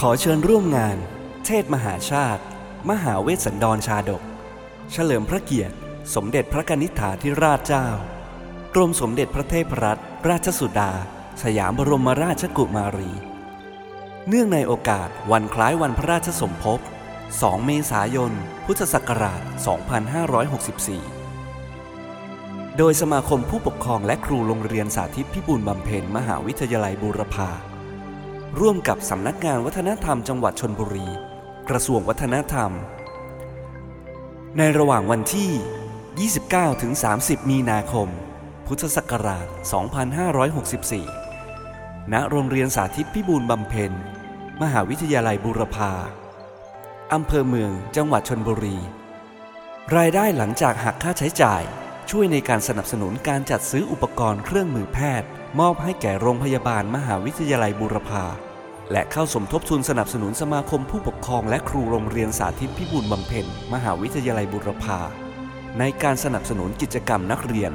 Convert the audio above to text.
ขอเชิญร่วมงาน เทศมหาชาติ มหาเวสสันดรชาดก เฉลิมพระเกียรติ สมเด็จพระกนิษฐาธิราชเจ้า กรมสมเด็จพระเทพรัตนราชสุดา สยามบรมราชกุมารี เนื่องในโอกาสวันคล้ายวันพระราชสมภพ 2 เมษายน พุทธศักราช 2564 โดยสมาคมผู้ปกครองและครูโรงเรียนสาธิตพิบูลบำเพ็ญมหาวิทยาลัยบูรพา ร่วมกับสำนักงานวัฒนธรรมจังหวัดชนบุรี กระทรวงวัฒนธรรม ในระหว่างวันที่ 29-30 มีนาคม พุทธศักราช 2564 ณ โรงเรียนสาธิตพิบูลบำเพ็ญ มหาวิทยาลัยบูรพาอำเภอเมืองจังหวัดชนบุรี รายได้หลังจากหักค่าใช้จ่ายช่วยในการสนับสนุนการจัดซื้ออุปกรณ์เครื่องมือแพทย์ มอบให้แก่โรงพยาบาลมหาวิทยาลัยบูรพา และเข้าสมทบทุนสนับสนุนสมาคมผู้ปกครองและครูโรงเรียนสาธิตพิบูลบำเพ็ญมหาวิทยาลัยบุรพาในการสนับสนุนกิจกรรมนักเรียน